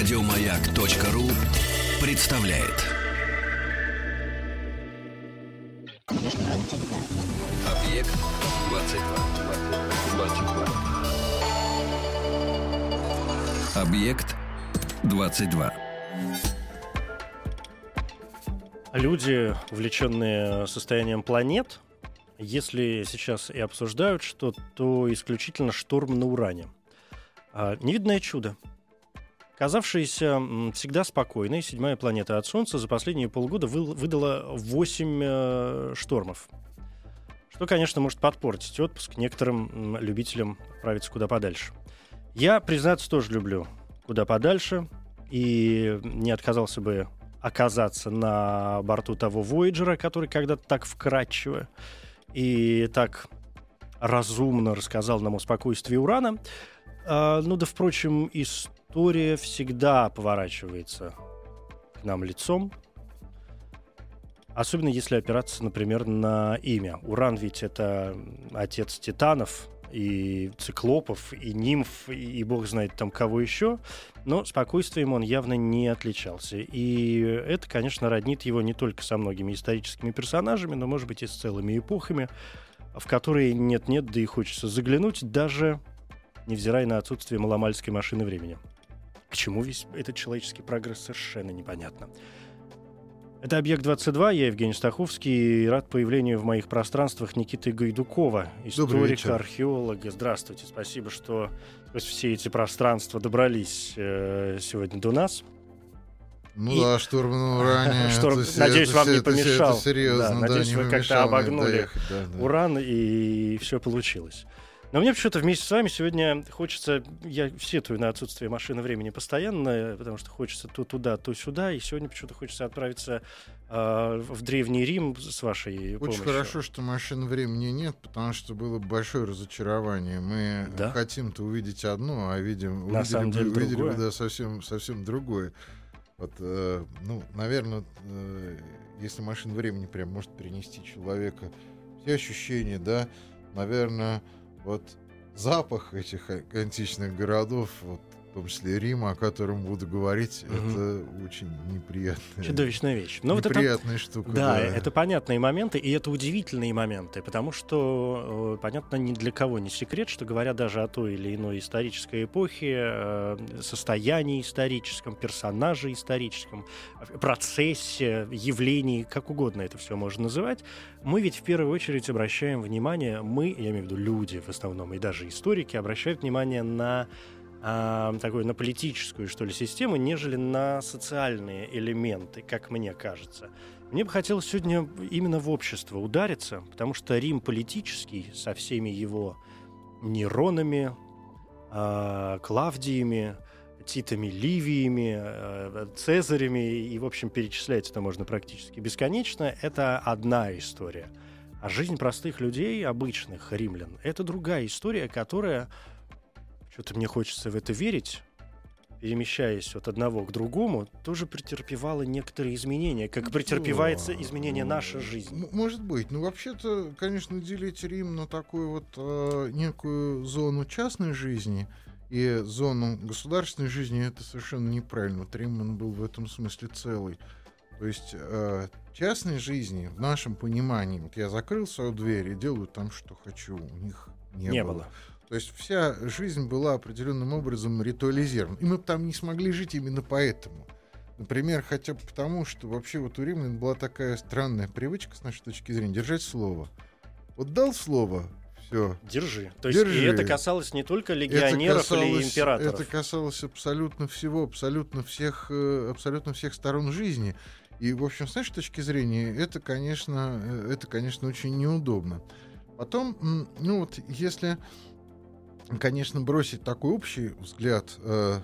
Радиомаяк.ру представляет. Объект 22. 22. Объект 22. Люди, увлеченные состоянием планет, если сейчас и обсуждают что, то исключительно шторм на Уране. А, невидное чудо. Казавшаяся всегда спокойной, седьмая планета от Солнца за последние полгода вы, выдала 8 э, штормов. Что, конечно, может подпортить отпуск некоторым любителям отправиться куда подальше. Я, признаться, тоже люблю куда подальше и не отказался бы оказаться на борту того Voyager, который когда-то так вкрадчиво и так разумно рассказал нам о спокойствии Урана. А, ну да, впрочем, история всегда поворачивается к нам лицом. Особенно если опираться, например, на имя. Уран ведь это отец титанов, и циклопов, и нимф, и бог знает там кого еще, но спокойствием он явно не отличался. И это, конечно, роднит его не только со многими историческими персонажами, но, может быть, и с целыми эпохами, в которые нет-нет, да и хочется заглянуть, даже невзирая на отсутствие маломальской машины времени. К чему весь этот человеческий прогресс совершенно непонятно. Это «Объект-22», я Евгений Стаховский, и рад появлению в моих пространствах Никиты Гайдукова, историка, археолога. Здравствуйте, спасибо, что сквозь все эти пространства добрались э, сегодня до нас. Ну и... да, шторм на уране. Шторм, это, надеюсь, это, вам это, не помешал. Это серьезно, да, надеюсь, да, вы как-то обогнули доехать, да, да. уран, и все получилось. Но мне почему-то вместе с вами сегодня хочется, я сетую на отсутствие машины времени постоянно, потому что хочется то туда, то сюда, и сегодня почему-то хочется отправиться э, в Древний Рим с вашей Очень помощью. Очень хорошо, что машин времени нет, потому что было большое разочарование. Мы да? хотим-то увидеть одно, а видим, на увидели, деле увидели другое. да, совсем, совсем другое. Вот, э, ну, наверное, э, если машина времени прям может перенести человека все ощущения, да, наверное, вот запах этих античных городов, вот в том числе Рима, о котором буду говорить, угу. это очень неприятная, чудовищная вещь. Но неприятная вот это, штука. Да, да, это понятные моменты, и это удивительные моменты, потому что, э, понятно, ни для кого не секрет, что говоря даже о той или иной исторической эпохе, э, состоянии историческом, персонаже историческом, процессе, явлении, как угодно это все можно называть, мы ведь в первую очередь обращаем внимание, мы, я имею в виду люди в основном, и даже историки, обращают внимание на э, такую на политическую, что ли, систему, нежели на социальные элементы, как мне кажется. Мне бы хотелось сегодня именно в общество удариться, потому что Рим политический со всеми его Неронами, э, Клавдиями, Титами Ливиями, э, Цезарями, и, в общем, перечислять это можно практически бесконечно, это одна история. А жизнь простых людей, обычных римлян, это другая история, которая что-то мне хочется в это верить, перемещаясь от одного к другому, тоже претерпевала некоторые изменения, как претерпевается изменение нашей жизни. Может быть. Ну, вообще-то, конечно, делить Рим на такую вот э, некую зону частной жизни и зону государственной жизни, это совершенно неправильно. Вот Рим, он был в этом смысле целый. То есть э, частной жизни, в нашем понимании, вот я закрыл свою дверь и делаю там, что хочу, у них не, не было. было. То есть вся жизнь была определенным образом ритуализирована. И мы там не смогли жить именно поэтому. Например, хотя бы потому, что вообще вот у римлян была такая странная привычка, с нашей точки зрения, держать слово. Вот дал слово, все. Держи. То есть Держи. и это касалось не только легионеров касалось, или императоров. Это касалось абсолютно всего, абсолютно всех, э, абсолютно всех сторон жизни. И, в общем, с нашей точки зрения, это, конечно, э, это, конечно, очень неудобно. Потом, ну вот, если конечно, бросить такой общий взгляд, э,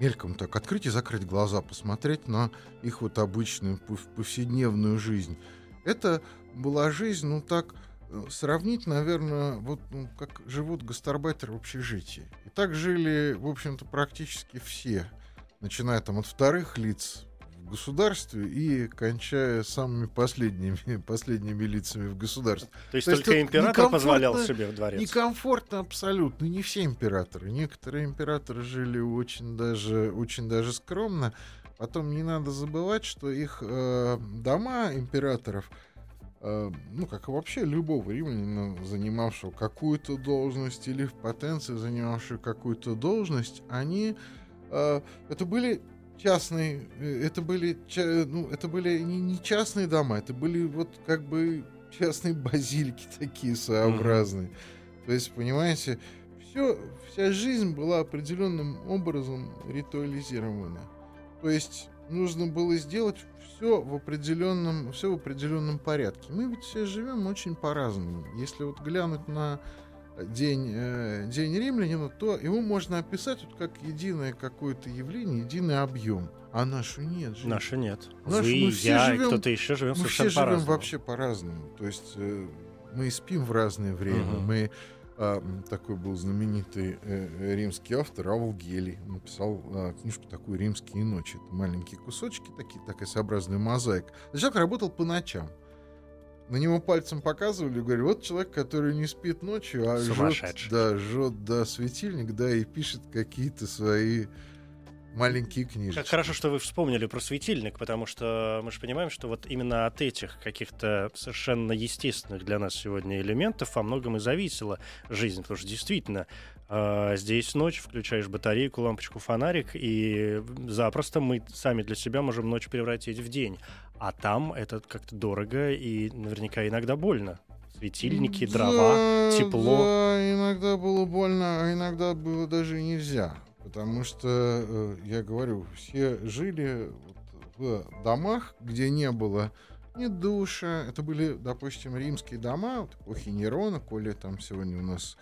мельком так открыть и закрыть глаза, посмотреть на их вот обычную повседневную жизнь. Это была жизнь, ну так, э, сравнить, наверное, вот ну, как живут гастарбайтеры в общежитии. И так жили, в общем-то, практически все, начиная там от вторых лиц в государстве и кончая самыми последними, последними лицами в государстве. То есть То только есть император позволял себе в дворец? Некомфортно абсолютно. Не все императоры. Некоторые императоры жили очень даже, очень даже скромно. Потом не надо забывать, что их э, дома императоров — Э, ну, как и вообще любого римлянина, занимавшего какую-то должность или в потенции занимавшего какую-то должность, они э, это были частные, э, это были, ну, это были не, не частные дома, это были вот как бы частные базилики такие своеобразные. Mm-hmm. То есть, понимаете, все, вся жизнь была определенным образом ритуализирована. То есть нужно было сделать все в определенном, все в определенном порядке. Мы ведь все живем очень по-разному. Если вот глянуть на день, э, день римлянина, то его можно описать вот как единое какое-то явление, единый объем. А нашу нет. Жизнь. Нашу нет. Нашу, Вы, мы все я живем, кто-то еще живем мы все живем вообще по-разному. То есть э, мы спим в разное время, угу. мы а, такой был знаменитый э, римский автор Авл Гелий. Написал а, книжку такую «Римские ночи». Это маленькие кусочки, такие, такая своеобразная мозаика. Человек работал по ночам. На него пальцем показывали и говорили, вот человек, который не спит ночью, а жжет, да, жжет да, светильник, да, и пишет какие-то свои маленькие книжки. Как хорошо, что вы вспомнили про светильник, потому что мы же понимаем, что вот именно от этих каких-то совершенно естественных для нас сегодня элементов во многом и зависела жизнь, потому что действительно э, здесь ночь, включаешь батарейку, лампочку, фонарик, и запросто мы сами для себя можем ночь превратить в день. А там это как-то дорого и наверняка иногда больно светильники, дрова, да, тепло. Да, иногда было больно, а иногда было даже нельзя. Потому что, э, я говорю, все жили в домах, где не было ни душа. Это были, допустим, римские дома вот, эпохи Нерона, коли там сегодня у нас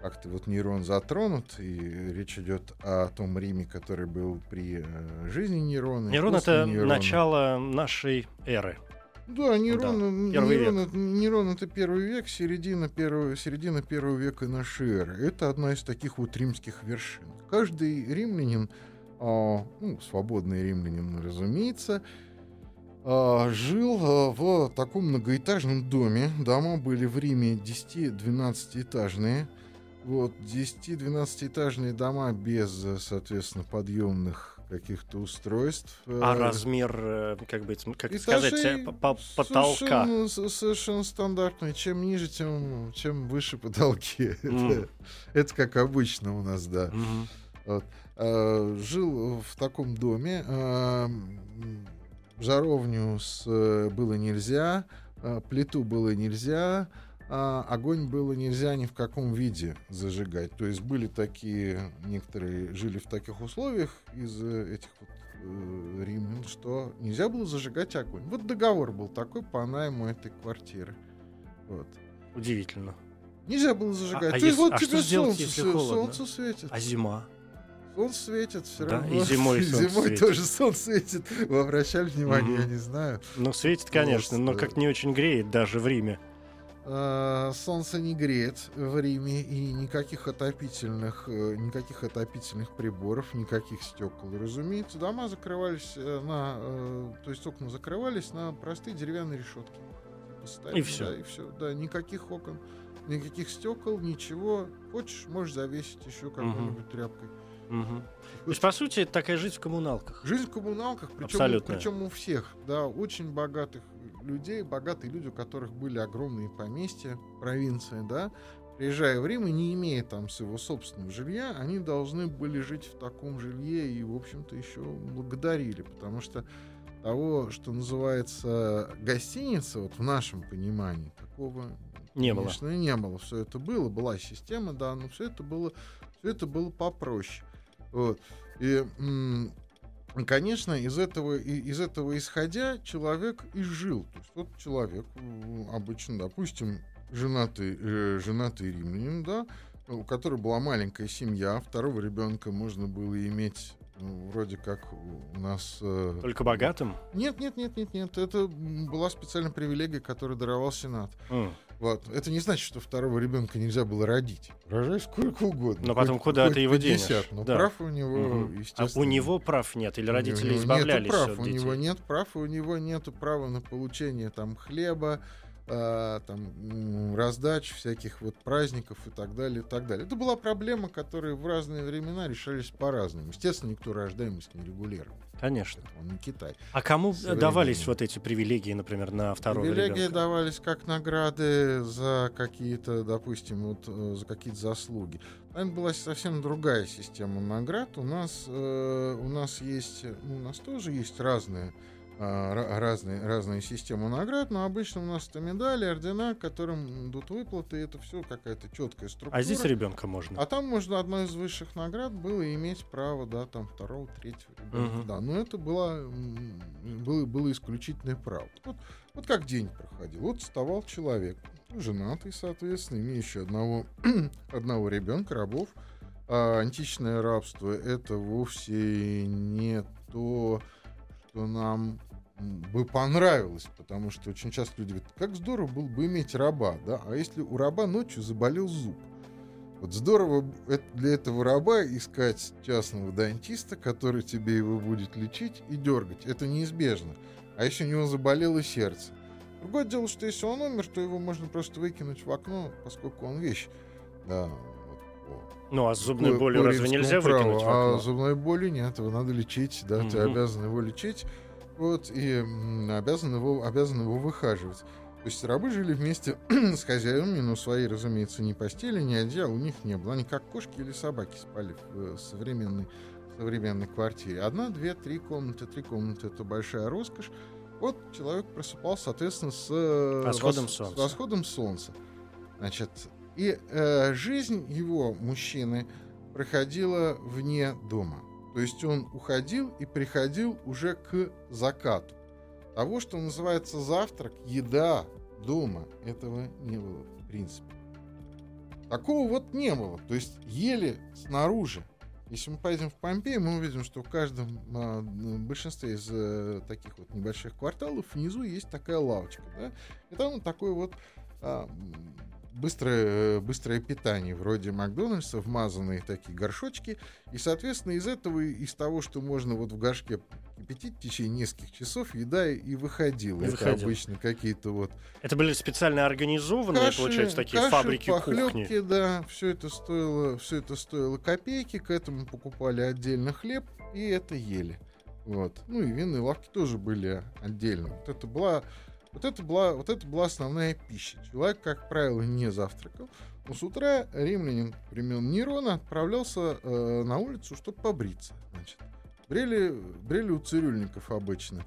как-то вот Нерон затронут, и речь идет о том Риме, который был при э, жизни Нерона. Нерон — это Нерона. начало нашей эры. Да, Нерон, да, Нерон, век. Нерон это первый век, середина первого, середина первого века нашей эры. Это одна из таких вот римских вершин. Каждый римлянин, а, ну, свободный римлянин, разумеется, а, жил а, в таком многоэтажном доме. Дома были в Риме 10-12 этажные. Вот, 10-12 этажные дома без, соответственно, подъемных каких-то устройств. А э, размер, э, как бы, как Этажей сказать, по потолка? Совершенно, совершенно стандартный. Чем ниже, тем, чем выше потолки. Mm. это, это как обычно у нас, да. Mm-hmm. Вот. А, жил в таком доме. А, жаровню с, было нельзя, а, плиту было нельзя, а, огонь было нельзя ни в каком виде зажигать. То есть были такие, некоторые жили в таких условиях из этих вот э, римлян, что нельзя было зажигать огонь. Вот договор был такой по найму этой квартиры. Вот. Удивительно. Нельзя было зажигать. А, а, есть, вот а тебе солнце, если солнце светит. А зима? Солнце светит все да, равно. И зимой солнце Зимой светит. тоже солнце светит. Вы обращали внимание, угу. я не знаю. Ну, светит, конечно, Просто... но как не очень греет даже в Риме. Э, солнце не греет в Риме и никаких отопительных, э, никаких отопительных приборов, никаких стекол. Разумеется, дома закрывались э, на, то есть окна закрывались на простые деревянные решетки. Поставили, и все. Да, и все. Да, никаких окон, никаких стекол, ничего. Хочешь, можешь завесить еще какой-нибудь угу. тряпкой. Угу. То есть, по сути, это такая жизнь в коммуналках. Жизнь в коммуналках, причем, причем у всех, да, очень богатых людей, богатые люди, у которых были огромные поместья, провинции, да, приезжая в Рим и не имея там своего собственного жилья, они должны были жить в таком жилье и, в общем-то, еще благодарили, потому что того, что называется гостиница, вот в нашем понимании, такого не конечно, было. не было. Все это было, была система, да, но все это было, все это было попроще. Вот. И конечно, из этого, из этого исходя человек и жил. То есть вот человек, обычно, допустим, женатый, э, женатый римлянин, да, у которого была маленькая семья, второго ребенка можно было иметь ну, вроде как у нас... Э, Только богатым? Нет, нет, нет, нет, нет. Это была специальная привилегия, которую даровал Сенат. Mm. Вот. Это не значит, что второго ребенка нельзя было родить. Рожай сколько угодно. Но потом хоть- куда хоть ты его 50, денешь? Но Да. прав у него. А естественно. у него прав нет, или У родители избавлялись нету прав, от у детей? него нет прав, у него нету права на получение там хлеба, а, там раздач всяких вот праздников и так далее, и так далее. Это была проблема, которая в разные времена решались по-разному. Естественно, никто рождаемость не регулировал. Конечно. Он не Китай. А кому давались вот эти привилегии, например, на второго Привилегии ребенка? давались как награды за какие-то, допустим, вот, э, за какие-то заслуги. Там была совсем другая система наград. У нас, э, у нас есть, ну, у нас тоже есть разные, ра- разные, разные системы наград, но обычно у нас это медали, ордена, которым идут выплаты, и это все какая-то четкая структура. А здесь ребенка можно. А там можно одной из высших наград было иметь право, да, там второго, третьего ребенка. Мгм. Да, но это было, было, было исключительное право. Вот, вот как день проходил. Вот вставал человек, женатый, соответственно, имеющий одного, одного ребенка, рабов. А античное рабство это вовсе не то, что нам бы понравилось, потому что очень часто люди говорят, как здорово было бы иметь раба, да, а если у раба ночью заболел зуб, вот здорово для этого раба искать частного дантиста, который тебе его будет лечить и дергать. Это неизбежно. А если у него заболело сердце. Другое дело, что если он умер, то его можно просто выкинуть в окно, поскольку он вещь. Да, Ну, а с зубной по- болью по разве нельзя праву. выкинуть в А окно? зубной боли нет, его надо лечить, да, ты Мгм. обязан его лечить, вот, и обязан его, обязан его выхаживать. То есть рабы жили вместе с хозяевами, но своей, разумеется, ни постели, ни одеяла у них не было. Они как кошки или собаки спали в э, современной, современной квартире. Одна, две, три комнаты. Три комнаты — это большая роскошь. Вот человек просыпался, соответственно, с э, Восходом вос- солнца. С восходом солнца. Значит, и э, жизнь его, мужчины, проходила вне дома. То есть он уходил и приходил уже к закату. Того, что называется завтрак, еда дома, этого не было в принципе. Такого вот не было. То есть ели снаружи. Если мы поедем в Помпеи, мы увидим, что в каждом а, м, большинстве из э, таких вот небольших кварталов внизу есть такая лавочка. Да? И там такой вот а, быстрое, э, быстрое питание, вроде Макдональдса, вмазанные такие горшочки. И, соответственно, из этого, из того, что можно вот в горшке кипятить в течение нескольких часов, еда и выходила. И Это выходила. обычно какие-то вот Это были специально организованные, Каши, получается, такие каши, фабрики кухни. да, все это стоило, все это стоило копейки, к этому покупали отдельно хлеб и это ели. Вот. Ну и винные лавки тоже были отдельно. Вот это была, вот это была, вот это была основная пища. Человек, как правило, не завтракал. Но с утра римлянин времен Нерона отправлялся э, на улицу, чтобы побриться. Значит. Брели, брели у цирюльников обычно.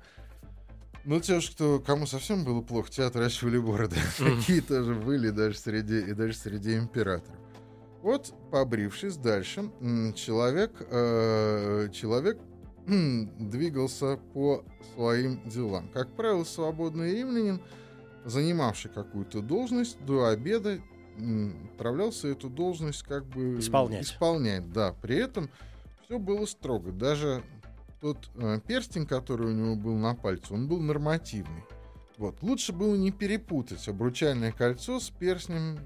Ну, те, что кому совсем было плохо, те отращивали бороды. Мгм. Такие тоже были даже среди, и даже среди императоров. Вот, побрившись дальше, человек, э, человек двигался по своим делам. Как правило, свободный римлянин, занимавший какую-то должность, до обеда отправлялся эту должность как бы Исполнять. исполнять. Да, при этом все было строго. Даже тот э, перстень, который у него был на пальце, он был нормативный. Вот. Лучше было не перепутать обручальное кольцо с перстнем,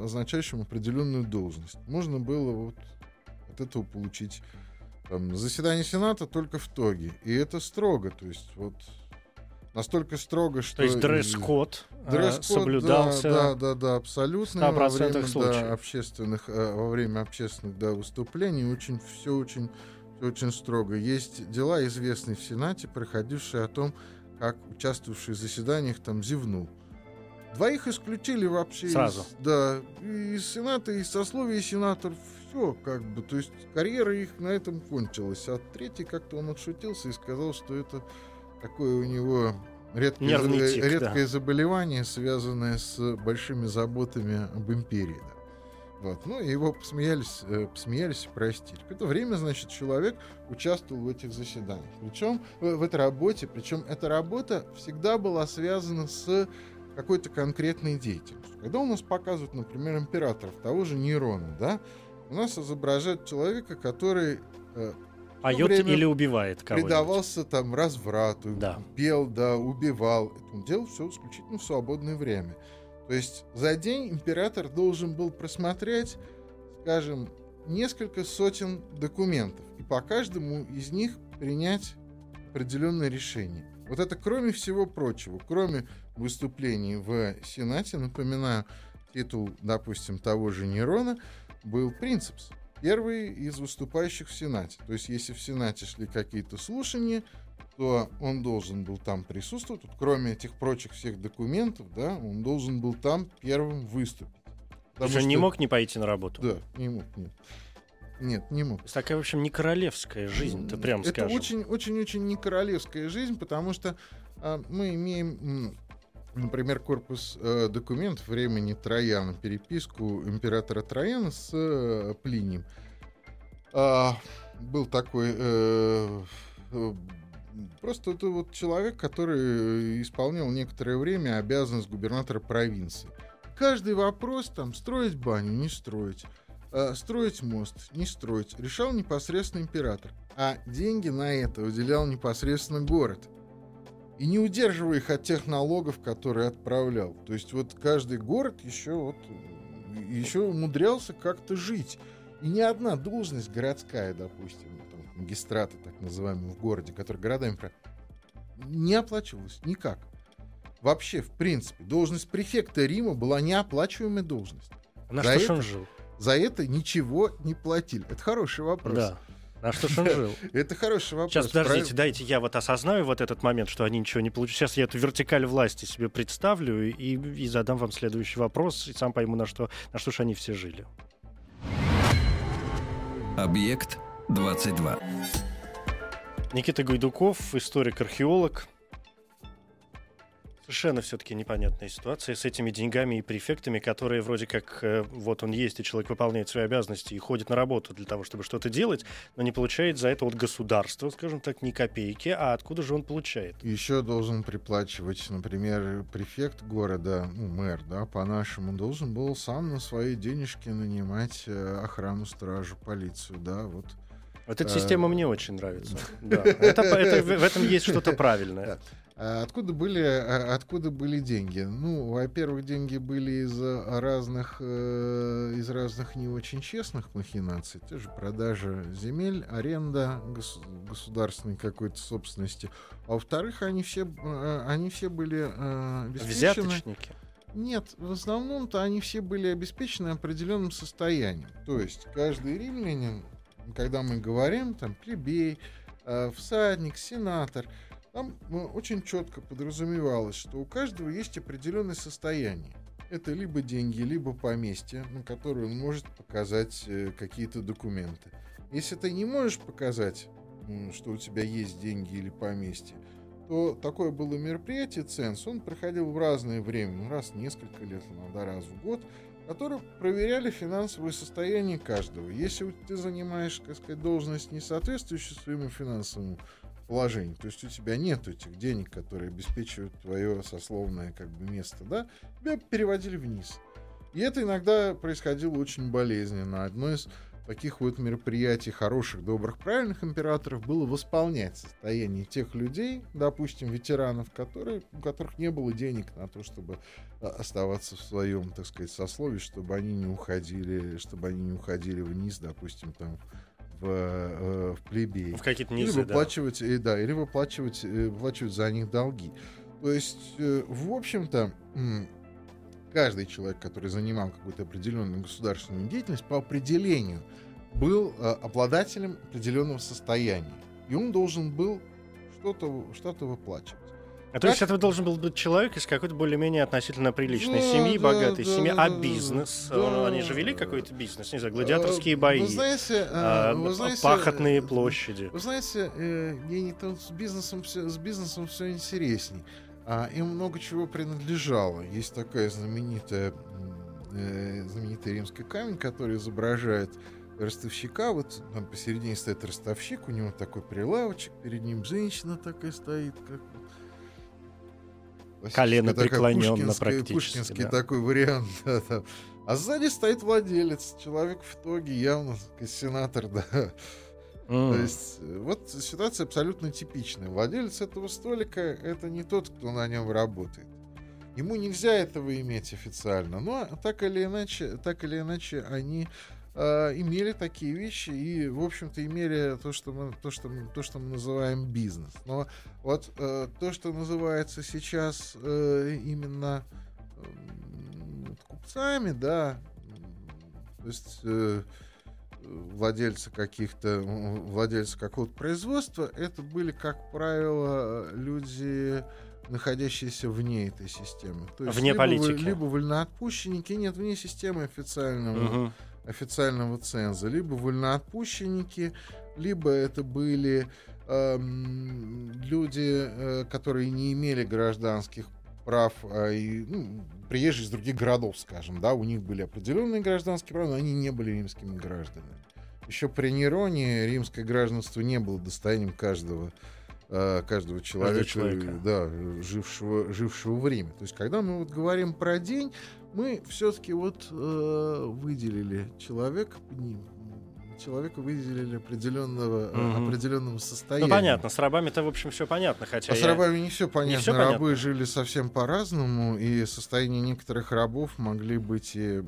означающим определенную должность. Можно было вот от этого получить там, заседание Сената только в тоге. И это строго. То есть вот настолько строго, что... То есть дресс-код э, Дресс-код, соблюдался. Да, да, да, абсолютно. 100% во время, да, случаев. общественных, э, во время общественных да, выступлений очень все очень, очень строго. Есть дела, известные в Сенате, проходившие о том, как участвовавший в заседаниях там зевнул. Двоих исключили вообще Сразу. Из, да, из Сената, из сословия сенаторов, все как бы, то есть карьера их на этом кончилась. А третий как-то он отшутился и сказал, что это такое у него редкое, Нервный тик, редкое заболевание, связанное с большими заботами об империи. да. Вот. Ну, и его посмеялись, э, посмеялись и простили. В это время, значит, человек участвовал в этих заседаниях. Причем в, в этой работе, причем эта работа всегда была связана с какой-то конкретной деятельностью. Когда у нас показывают, например, императоров, того же Нерона, да, у нас изображают человека, который э, Поет время или убивает кого-нибудь. предавался там разврату, Да. пел, да, убивал. Он делал все исключительно в свободное время. То То есть за день император должен был просмотреть, скажем, несколько сотен документов и по каждому из них принять определенное решение. Вот это кроме всего прочего, кроме выступлений в Сенате, напоминаю, титул, допустим, того же Нерона был принципс. Первый из выступающих в Сенате. То есть, если в Сенате шли какие-то слушания, то он должен был там присутствовать. Вот, кроме этих прочих всех документов, да, он должен был там первым выступить. То есть он не мог не пойти на работу? Да, не мог, нет. Нет, не мог. Такая, в общем, не королевская жизнь, ты прям Это скажем. очень-очень-очень не королевская жизнь, потому что а, мы имеем, например, корпус э, документов времени Трояна, переписку императора Трояна с э, Плинием. А, был такой э, э, просто это вот человек, который исполнял некоторое время обязанность губернатора провинции. Каждый вопрос там строить баню, не строить э, строить мост, не строить, решал непосредственно император. А деньги на это выделял непосредственно город. И не удерживая их от тех налогов, которые отправлял. То есть вот каждый город еще вот еще умудрялся как-то жить. И ни одна должность городская, допустим, там, магистрата, так называемый, в городе, который городами не оплачивалась никак. Вообще, в принципе, должность префекта Рима была неоплачиваемая должность. На За что это- он жил? За это ничего не платили. Это хороший вопрос. Да. На что ж он жил? Это хороший вопрос. Сейчас, подождите, дайте я вот осознаю вот этот момент, что они ничего не получат. Сейчас я эту вертикаль власти себе представлю и, и задам вам следующий вопрос, и сам пойму, на что, на что ж они все жили. Объект 22. Никита Гайдуков, историк-археолог. Совершенно все-таки непонятная ситуация с этими деньгами и префектами, которые вроде как э, вот он есть, и человек выполняет свои обязанности и ходит на работу для того, чтобы что-то делать, но не получает за это от государства, скажем так, ни копейки. А откуда же он получает? Еще должен приплачивать, например, префект города, ну, мэр, да, по-нашему, должен был сам на свои денежки нанимать э, охрану, стражу, полицию, да, вот. Вот эта Э, система мне очень нравится. Да. Это, это- в этом есть что-то правильное. А Откуда были, а, откуда были деньги? Ну, во-первых, деньги были из разных, э, из разных не очень честных махинаций. Те же продажа земель, аренда гос- государственной какой-то собственности. А во-вторых, они все, э, они все были э, обеспечены... Взяточники. Нет, в основном-то они все были обеспечены определенным состоянием. То есть каждый римлянин, когда мы говорим, там, плебей, всадник, сенатор, там э, очень четко подразумевалось, что у каждого есть определенное состояние. Это либо деньги, либо поместье, на которое он может показать э, какие-то документы. Если ты не можешь показать, что у тебя есть деньги или поместье, то такое было мероприятие ценз, он проходил в разное время, ну, раз в несколько лет, иногда раз в год, которые проверяли финансовое состояние каждого. Если ты занимаешь, так сказать, должность, не соответствующую своему финансовому положению, то есть у тебя нет этих денег, которые обеспечивают твое сословное как бы место, да, тебя переводили вниз. И это иногда происходило очень болезненно. Одно из таких вот мероприятий хороших, добрых, правильных императоров было восполнять состояние тех людей, допустим, ветеранов, которые, у которых не было денег на то, чтобы а, оставаться в своем, так сказать, сословии, чтобы они не уходили, чтобы они не уходили вниз, допустим, там в, э, в плебеи. В какие-то Или низы, да. выплачивать, э, да, или выплачивать, э, выплачивать за них долги. То есть, в общем-то, каждый человек, который занимал какую-то определенную государственную деятельность, по определению был обладателем определенного состояния. И он должен был что-то что выплачивать. А то есть это должен был быть человек из какой-то более-менее относительно приличной Да, семьи, да, богатой да, семьи, да, а бизнес? да. Они же вели какой-то бизнес, не знаю, гладиаторские Э, бои, Вы знаете, э, а, вы знаете, пахотные э, площади. Вы знаете, э, с бизнесом все, с бизнесом все интересней. А, им много чего принадлежало. Есть такая знаменитая, э, знаменитый римский камень, который изображает ростовщика. Вот там посередине стоит ростовщик, у него такой прилавочек, перед ним женщина такая стоит, как Колено преклоненно практически, Пушкинский да. такой вариант. да, да. А сзади стоит владелец, человек в итоге явно сенатор, да. М. То есть э, вот ситуация абсолютно типичная. Владелец этого столика это не тот, кто на нем работает. Ему нельзя этого иметь официально, но так или иначе, так или иначе они э, имели такие вещи и, в общем-то, имели то, что мы, то, что мы, то, что мы называем бизнес. Но вот э, то, что называется сейчас э, именно э, купцами, да, то есть э, владельцы каких-то владельцы какого-то производства, это были, как правило, люди находящиеся вне этой системы. То есть вне либо, политики. Либо вольноотпущенники, нет, вне системы официального, угу. Официального ценза. Либо вольноотпущенники, либо это были эм, люди, э, которые не имели гражданских прав, а и, ну, приезжие из других городов, скажем, да, у них были определенные гражданские права, но они не были римскими гражданами. Еще при Нероне римское гражданство не было достоянием каждого Э, каждого человека, человека. Да, жившего, жившего в Риме. То есть, когда мы вот говорим про день, мы все-таки вот э, выделили человека, человека выделили определенного, угу. определенного состояния. Ну, понятно, с рабами-то, в общем, все понятно. Хотя а я... с рабами не все понятно. Не все Рабы понятно. жили совсем по-разному, и состояние некоторых рабов могли быть и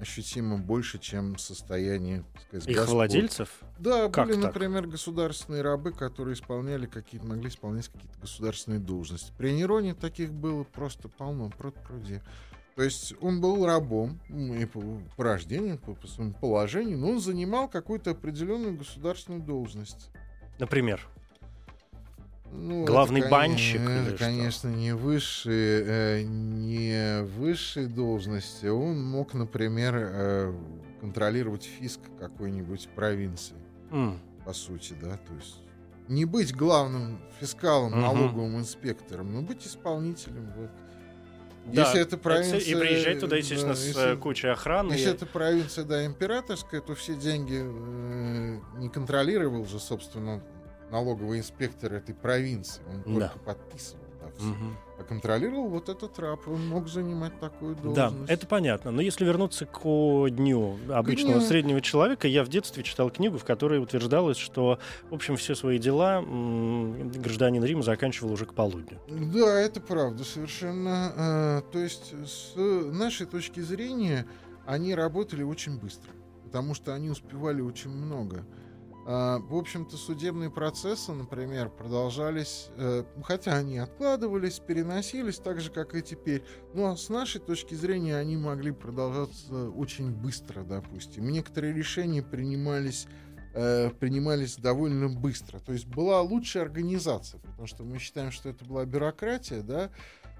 ощутимо больше, чем состояние, сказать, Их господ. владельцев? Да, как были, так? например, государственные рабы, которые исполняли какие-то, могли исполнять какие-то государственные должности. При Нероне таких было просто полно, пруд пруди. То есть он был рабом и по, по рождению, по, по своему положению, но он занимал какую-то определенную государственную должность. Например? Ну, Главный это, банщик. Это, конечно, не высшие, э, не высшие должности. Он мог, например, э, контролировать фиск какой-нибудь провинции. Mm. По сути, да. То есть не быть главным фискалом, uh-huh. налоговым инспектором, но быть исполнителем. Вот. Да, если это провинция... И приезжать туда, естественно, да, с если, кучей охраны. Если и... это провинция, да, императорская, то все деньги э, не контролировал же, собственно, налоговый инспектор этой провинции. Он да. только подписывал. Все. Угу. А контролировал вот этот раб. Он мог занимать такую должность. Да, это понятно. Но если вернуться к дню обычного дню... среднего человека, я в детстве читал книгу, в которой утверждалось, что, в общем, все свои дела гражданин Рима заканчивал уже к полудню. Да, это правда совершенно. А, то есть, с нашей точки зрения, они работали очень быстро, потому что они успевали очень много. А, в общем-то, судебные процессы, например, продолжались, э, хотя они откладывались, переносились, так же, как и теперь. Но с нашей точки зрения они могли продолжаться очень быстро, допустим. Некоторые решения принимались э, принимались довольно быстро. То есть была лучшая организация, потому что мы считаем, что это была бюрократия, да,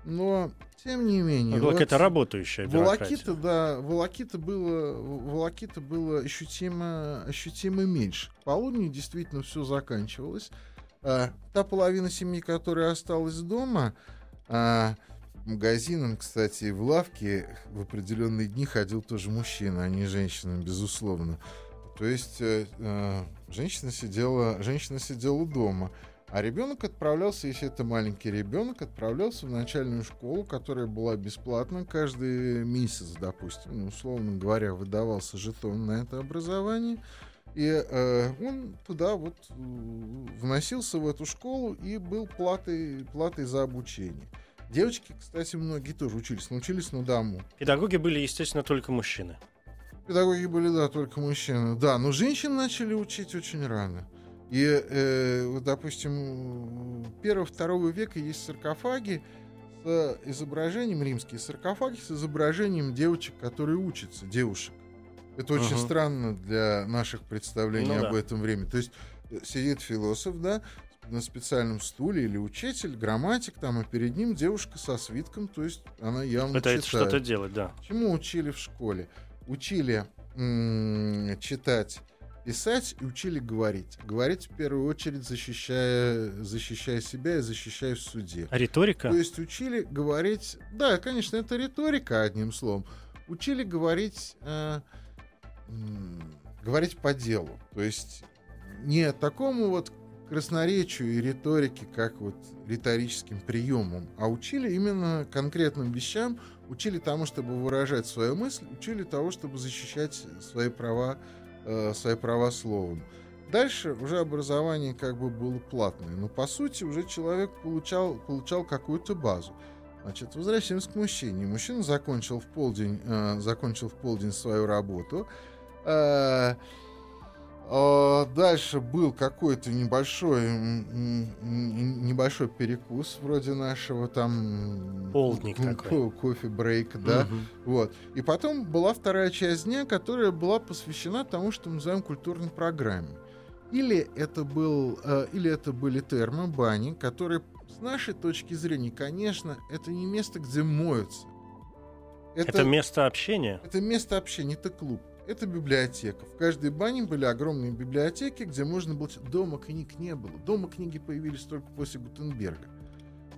но тем не менее. Вот, какая-то работающая Волокита, да, волокита было, волокита было ощутимо, ощутимо меньше. К полудню действительно все заканчивалось. А, та половина семьи, которая осталась дома, а, магазинам, кстати, в лавке в определенные дни ходил тоже мужчина, а не женщина, безусловно. То есть э, э, женщина сидела, женщина сидела дома. А ребенок отправлялся, если это маленький ребенок, отправлялся в начальную школу, которая была бесплатна каждый месяц, допустим, ну, условно говоря, выдавался жетон на это образование. И э, он туда вот э, вносился в эту школу и был платой, платой за обучение. Девочки, кстати, многие тоже учились, научились на дому. Педагоги были, естественно, только мужчины. Педагоги были, да, только мужчины. Да, но женщин начали учить очень рано. И, э, вот, допустим, первого-второго века есть саркофаги с изображением, римские саркофаги с изображением девочек, которые учатся, девушек. Это очень uh-huh. странно для наших представлений ну, об да. этом времени. То есть э, сидит философ, да, на специальном стуле или учитель, грамматик там, а перед ним девушка со свитком, то есть она явно Пытается что-то делать, да. Чему учили в школе? Учили м- читать писать и учили говорить. Говорить в первую очередь защищая, защищая себя и защищая в суде. А риторика? То есть учили говорить... Да, конечно, это риторика, одним словом. Учили говорить... Э, говорить по делу. То есть не такому вот красноречию и риторике, как вот риторическим приемом, а учили именно конкретным вещам, учили тому, чтобы выражать свою мысль, учили того, чтобы защищать свои права э, свои права словом. Дальше уже образование как бы было платное, но по сути уже человек получал, получал какую-то базу. Значит, возвращаемся к мужчине. Мужчина закончил в полдень, э, закончил в полдень свою работу. Э, дальше был какой-то небольшой, небольшой перекус вроде нашего там полдник такой. кофе брейк, да, угу. вот. И потом была вторая часть дня, которая была посвящена тому, что мы называем культурной программой. Или это был, э, или это были термо, бани, которые с нашей точки зрения, конечно, это не место, где моются. Это, это место общения? Это место общения, это клуб. Это библиотека. В каждой бане были огромные библиотеки, где можно было... Дома книг не было. Дома книги появились только после Гутенберга.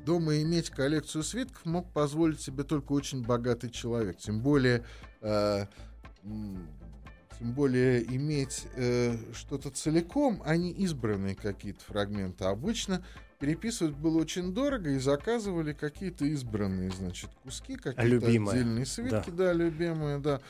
Дома иметь коллекцию свитков мог позволить себе только очень богатый человек. Тем более... Э, тем более иметь э, что-то целиком, а не избранные какие-то фрагменты. Обычно переписывать было очень дорого и заказывали какие-то избранные, значит, куски, какие-то отдельные свитки, да. да, любимые, да.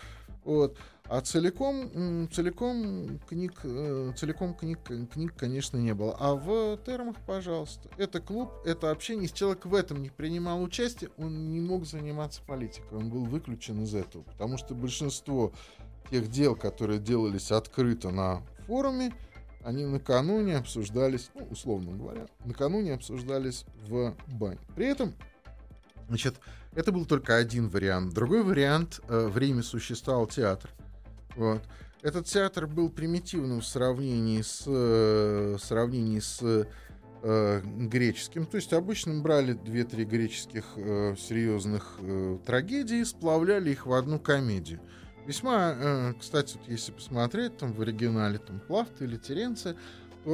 Вот. А целиком, целиком книг, э, целиком книг, книг, конечно, не было. А в термах, пожалуйста. Это клуб, это общение. Человек в этом не принимал участие, он не мог заниматься политикой. Он был выключен из этого. Потому что большинство тех дел, которые делались открыто на форуме, они накануне обсуждались, ну, условно говоря, накануне обсуждались в бане. При этом, значит, это был только один вариант. Другой вариант э, в Риме существовал театр. Вот. Этот театр был примитивным в сравнении с, э, в сравнении с э, греческим. То есть обычно брали две-три греческих э, серьезных э, трагедии и сплавляли их в одну комедию. Весьма, э, кстати, вот если посмотреть там в оригинале там Плафта или Теренция,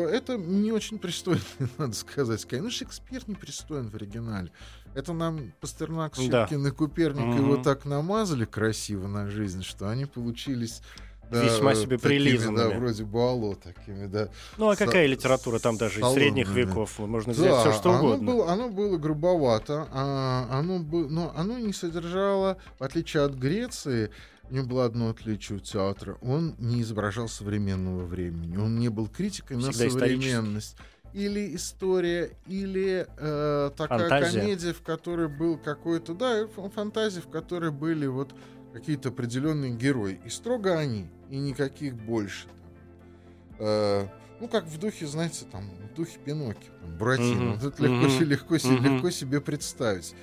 это не очень пристойно, надо сказать. Ну, Шекспир не пристоен в оригинале. Это нам Пастернак, Щепкин да. и Куперник угу. его так намазали красиво на жизнь, что они получились да, весьма себе такими, прилизанными. Да, вроде Буало такими, да. Ну, а какая литература там даже из средних веков? Можно взять да, все, что оно угодно. Было, оно было грубовато, а оно, было, но оно не содержало, в отличие от Греции, у него было одно отличие у театра. Он не изображал современного времени. Он не был критикой на современность. Или история, или э, такая фантазия. комедия, в которой был какой-то... Да, фантазия, в которой были вот какие-то определенные герои. И строго они, и никаких больше. Э, ну, как в духе, знаете, там, в духе Пиноккио, Буратино. Mm-hmm. Вот это легко, mm-hmm. легко, mm-hmm. легко себе представить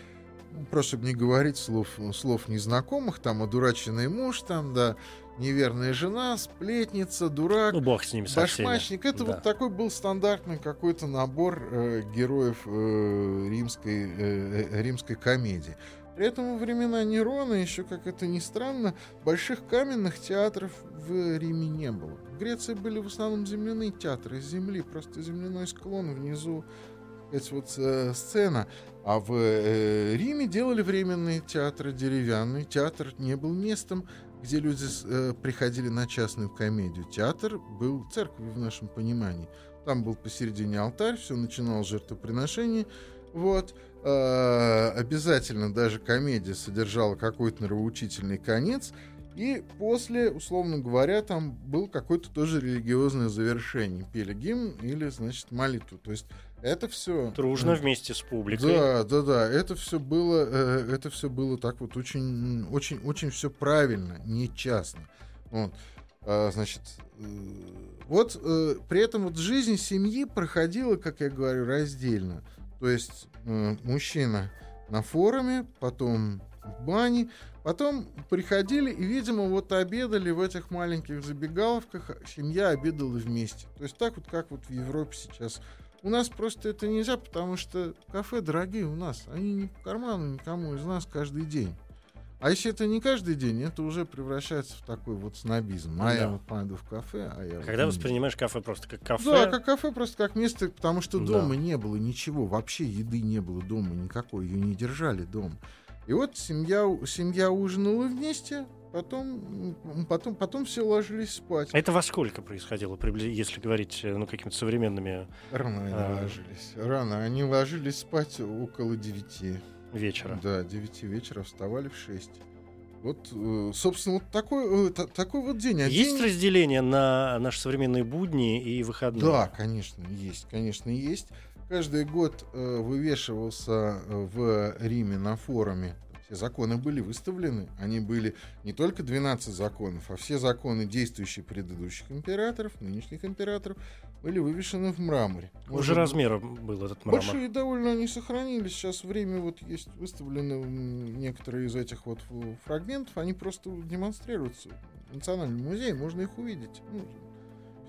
просто чтобы не говорить слов, слов незнакомых, там, одураченный муж, там, да, неверная жена, сплетница, дурак, ну, бог с ними башмачник. Это да. вот такой был стандартный какой-то набор э, героев э, римской, э, э, римской комедии. При этом во времена Нерона, еще как это ни странно, больших каменных театров в Риме не было. В Греции были в основном земляные театры земли, просто земляной склон внизу эта вот э, сцена. А в э, Риме делали временные театры, деревянный. Театр не был местом, где люди э, приходили на частную комедию. Театр был церковью в нашем понимании. Там был посередине алтарь, все начиналось жертвоприношение. Вот. Э, обязательно даже комедия содержала какой-то нравоучительный конец. И после, условно говоря, там был какое-то тоже религиозное завершение. Пели гимн или, значит, молитву. То есть это все дружно вместе с публикой. Да, да, да. Это все было, э, это все было так вот очень, очень, очень все правильно, не частно. Вот. А, значит, э, вот э, при этом вот жизнь семьи проходила, как я говорю, раздельно. То есть мужчина на форуме, потом в бане, потом приходили и, видимо, вот обедали в этих маленьких забегаловках, семья обедала вместе. То есть так вот, как вот в Европе сейчас у нас просто это нельзя, потому что кафе дорогие у нас. Они не по карману никому из нас каждый день. А если это не каждый день, это уже превращается в такой вот снобизм. А да. я вот пойду в кафе, а я... Когда вот воспринимаешь кафе просто как кафе... Да, как кафе просто как место, потому что дома да. не было ничего, вообще еды не было дома никакой, ее не держали дома. И вот семья, семья ужинала вместе, Потом, потом, потом все ложились спать. А это во сколько происходило, если говорить э, ну, какими-то современными... Рано они а... ложились. Рано. Они ложились спать около девяти. Вечера. Да, девяти вечера, вставали в шесть. Вот, э, собственно, вот такой, э, такой вот день. А есть день... разделение на наши современные будни и выходные? Да, конечно, есть. Конечно, есть. каждый год э, вывешивался в Риме на форуме. Все законы были выставлены. Они были не только 12 законов, а все законы, действующие предыдущих императоров, нынешних императоров, были вывешены в мраморе. Уже Может, размера был этот мрамор. Большие довольно они сохранились. Сейчас время вот есть выставлены некоторые из этих вот фрагментов. Они просто демонстрируются в Национальном музее. Можно их увидеть. Ну,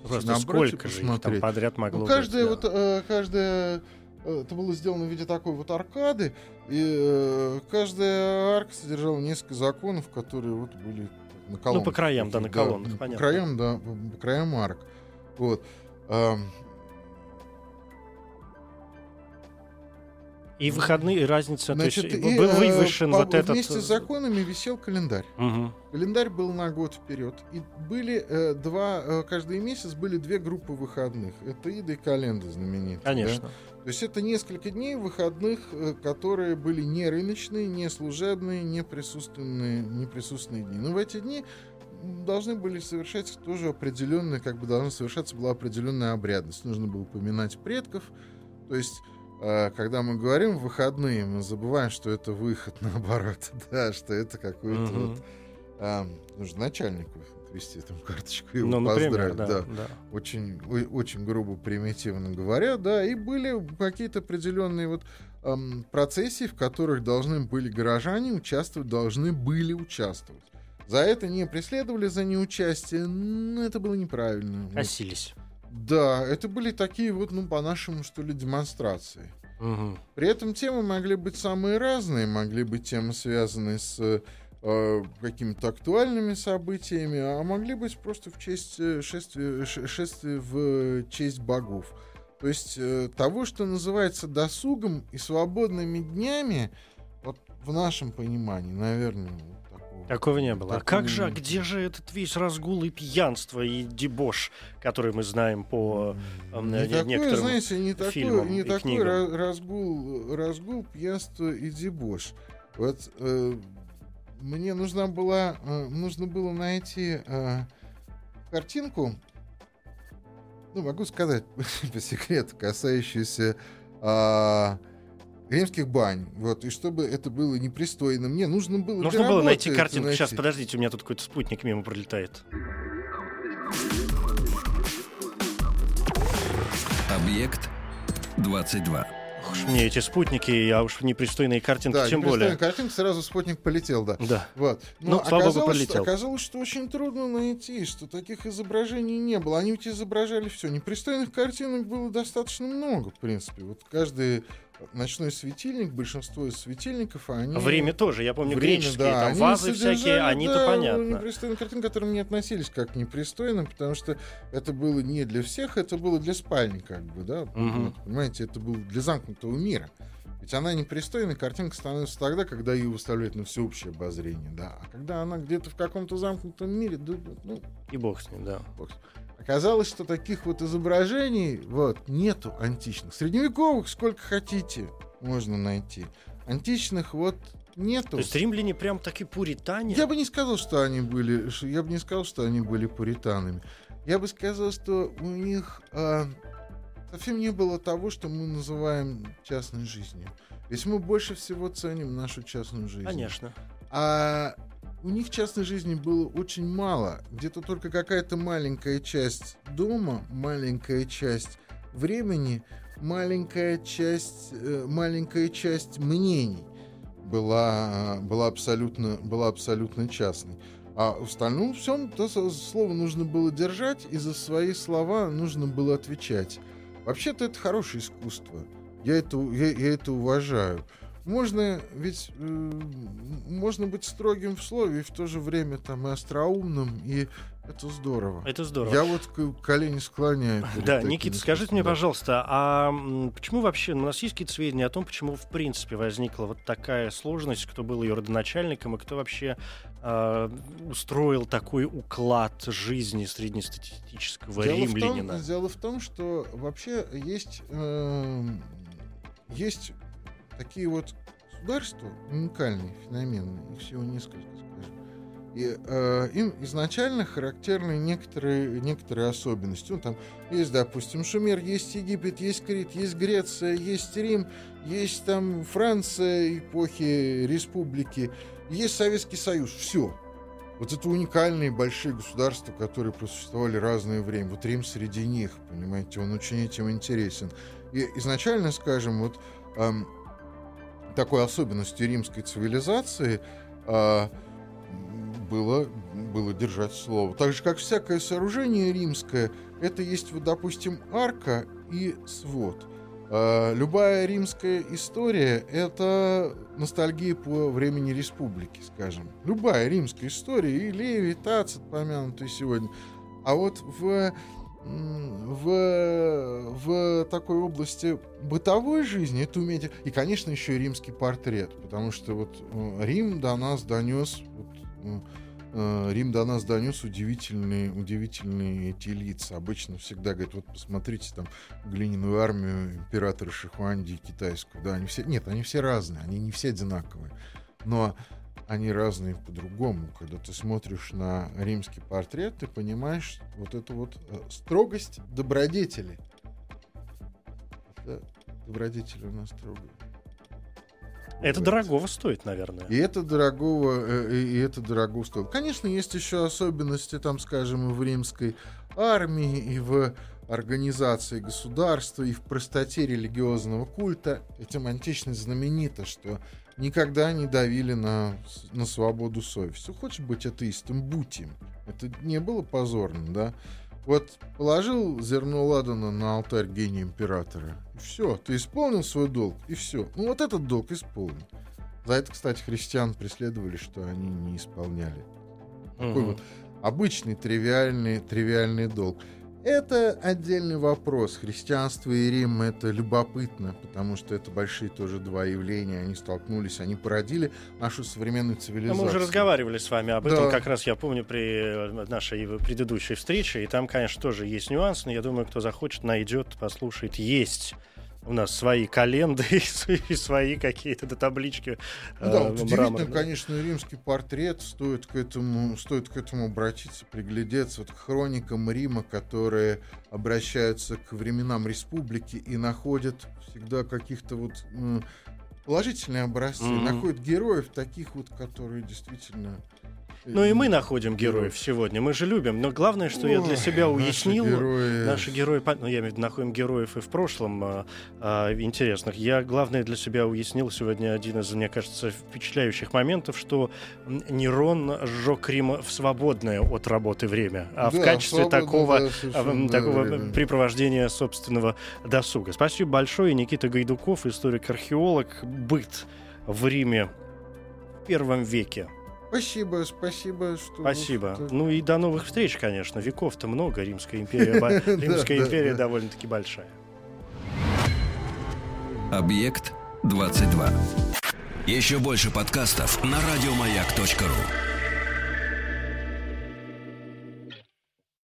Просто сколько же их там подряд могло ну, каждая быть, да. вот, э, каждая это было сделано в виде такой вот аркады, и э, каждая арка содержала несколько законов, которые вот были на колоннах. Ну, по краям, да, на колоннах, да, понятно. По краям, да, по, краям арк. Вот. И выходные разница, Значит, то есть и, был э, вывешен по, вот этот... Вместе с э, законами висел календарь. Угу. Календарь был на год вперед. И были э, два, э, каждый месяц были две группы выходных. Это Ида и Календа знаменитые. Конечно. Да? То есть это несколько дней выходных, э, которые были не рыночные, не служебные, не присутственные, не присутственные дни. Но в эти дни должны были совершать тоже определенные, как бы должна совершаться была определенная обрядность. Нужно было упоминать предков, то есть когда мы говорим выходные, мы забываем, что это выход наоборот, да, что это какой-то угу. вот а, нужно начальнику вести там карточку и его ну, поздравить. да, да. да. Очень, очень грубо, примитивно говоря, да, и были какие-то определенные вот эм, процессии, в которых должны были горожане участвовать, должны были участвовать. За это не преследовали, за неучастие. Ну, это было неправильно. Косились. Да, это были такие вот, ну, по-нашему, что ли, демонстрации. Угу. При этом темы могли быть самые разные. Могли быть темы, связанные с э, какими-то актуальными событиями, а могли быть просто в честь э, шествия, шествия в честь богов. То есть э, того, что называется досугом и свободными днями, вот в нашем понимании, наверное, Такого не было. Так, а как же, а где же этот весь разгул и пьянство и дебош, который мы знаем по э, не некоторым такое, знаете, не такой, не такой книгам. разгул, разгул, пьянство и дебош. Вот э, мне нужна была, э, нужно было найти э, картинку, ну, могу сказать по секрету, касающуюся э, римских бань. Вот, и чтобы это было непристойно. Мне нужно было Нужно было найти картинку. Найти. Сейчас, подождите, у меня тут какой-то спутник мимо пролетает. Объект 22. Уж мне эти спутники, а уж непристойные картинки да, тем более. картинка, сразу спутник полетел, да. Да. Вот. Но ну, слава богу, полетел. Что, оказалось, что очень трудно найти, что таких изображений не было. Они ведь изображали все. Непристойных картинок было достаточно много, в принципе. Вот каждый ночной светильник, большинство из светильников, они... Время тоже, я помню, время, греческие, да, там вазы всякие, они-то да, понятно. непристойные картины, к которым не относились как непристойным, потому что это было не для всех, это было для спальни, как бы, да, угу. понимаете, это было для замкнутого мира. Ведь она непристойная, картинка становится тогда, когда ее выставляют на всеобщее обозрение, да. А когда она где-то в каком-то замкнутом мире, да, ну... И бог с ним, да. Бог с ним. Оказалось, что таких вот изображений вот, нету античных. Средневековых сколько хотите можно найти. Античных вот нету. То есть римляне прям таки пуритане? Я бы не сказал, что они были, я бы не сказал, что они были пуританами. Я бы сказал, что у них э, совсем не было того, что мы называем частной жизнью. Ведь мы больше всего ценим нашу частную жизнь. Конечно. А у них частной жизни было очень мало. Где-то только какая-то маленькая часть дома, маленькая часть времени, маленькая часть, э, маленькая часть мнений была, была, абсолютно, была абсолютно частной. А в остальном всем то слово нужно было держать, и за свои слова нужно было отвечать. Вообще-то это хорошее искусство. Я это, я, я это уважаю. Можно ведь э, можно быть строгим в слове и в то же время там и остроумным, и это здорово. Это здорово. Я вот колени склоняю. Да, Никита, скажите мне, пожалуйста, а почему вообще, ну, у нас есть какие-то сведения о том, почему в принципе возникла вот такая сложность, кто был ее родоначальником и кто вообще э, устроил такой уклад жизни среднестатистического дело римлянина? В том, дело в том, что вообще есть, э, есть такие вот государства уникальные, феноменные, их всего несколько, скажем, И э, им изначально характерны некоторые, некоторые особенности. Ну, там есть, допустим, Шумер, есть Египет, есть Крит, есть Греция, есть Рим, есть там Франция эпохи республики, есть Советский Союз. Все. Вот это уникальные большие государства, которые просуществовали разное время. Вот Рим среди них, понимаете, он очень этим интересен. И изначально, скажем, вот эм, такой особенностью римской цивилизации э, было, было держать слово. Так же, как всякое сооружение римское, это есть, вот, допустим, арка и свод. Э, любая римская история — это ностальгия по времени республики, скажем. Любая римская история, и Леви, и Тацит, помянутый сегодня. А вот в в, в такой области бытовой жизни это умение... И, конечно, еще и римский портрет, потому что вот э, Рим до нас донес... Вот, э, Рим до нас донес удивительные, удивительные эти лица. Обычно всегда говорят, вот посмотрите там глиняную армию императора Шихуанди китайскую. Да, они все... Нет, они все разные, они не все одинаковые. Но они разные по-другому. Когда ты смотришь на римский портрет, ты понимаешь вот эту вот э, строгость добродетели. Это добродетели у нас строгие. Это вот. дорогого стоит, наверное. И это дорогого, э, и это дорого стоит. Конечно, есть еще особенности, там, скажем, и в римской армии, и в организации государства, и в простоте религиозного культа. Этим античность знаменита, что никогда не давили на, на свободу совести. Хочешь быть атеистом, будь им. Это не было позорным, да? Вот положил зерно ладана на алтарь гения императора. И все, ты исполнил свой долг, и все. Ну вот этот долг исполнен. За это, кстати, христиан преследовали, что они не исполняли. Такой вот обычный тривиальный, тривиальный долг. Это отдельный вопрос. Христианство и Рим — это любопытно, потому что это большие тоже два явления. Они столкнулись, они породили нашу современную цивилизацию. Но мы уже разговаривали с вами об этом, да. как раз я помню при э, нашей предыдущей встрече, и там, конечно, тоже есть нюансы, но я думаю, кто захочет, найдет, послушает. Есть у нас свои календы и свои какие-то таблички. Ну, да, вот удивительно, конечно, римский портрет. Стоит к этому, стоит к этому обратиться, приглядеться. Вот к хроникам Рима, которые обращаются к временам республики и находят всегда каких-то вот положительные образцы, mm-hmm. находят героев таких вот, которые действительно ну и мы находим героев сегодня. Мы же любим. Но главное, что я для себя уяснил. Наши герои... Ну, я имею в виду, находим героев и в прошлом а, а, интересных. Я, главное, для себя уяснил сегодня один из, мне кажется, впечатляющих моментов, что Нерон сжег Рим в свободное от работы время, а в качестве такого, да, такого препровождения собственного досуга. Спасибо большое. Никита Гайдуков, историк-археолог, быт в Риме в первом веке. Спасибо, спасибо. Что спасибо. Что... Ну и до новых встреч, конечно. Веков-то много. Римская империя, Римская империя довольно-таки большая. Объект 22. Еще больше подкастов на радиомаяк.ру.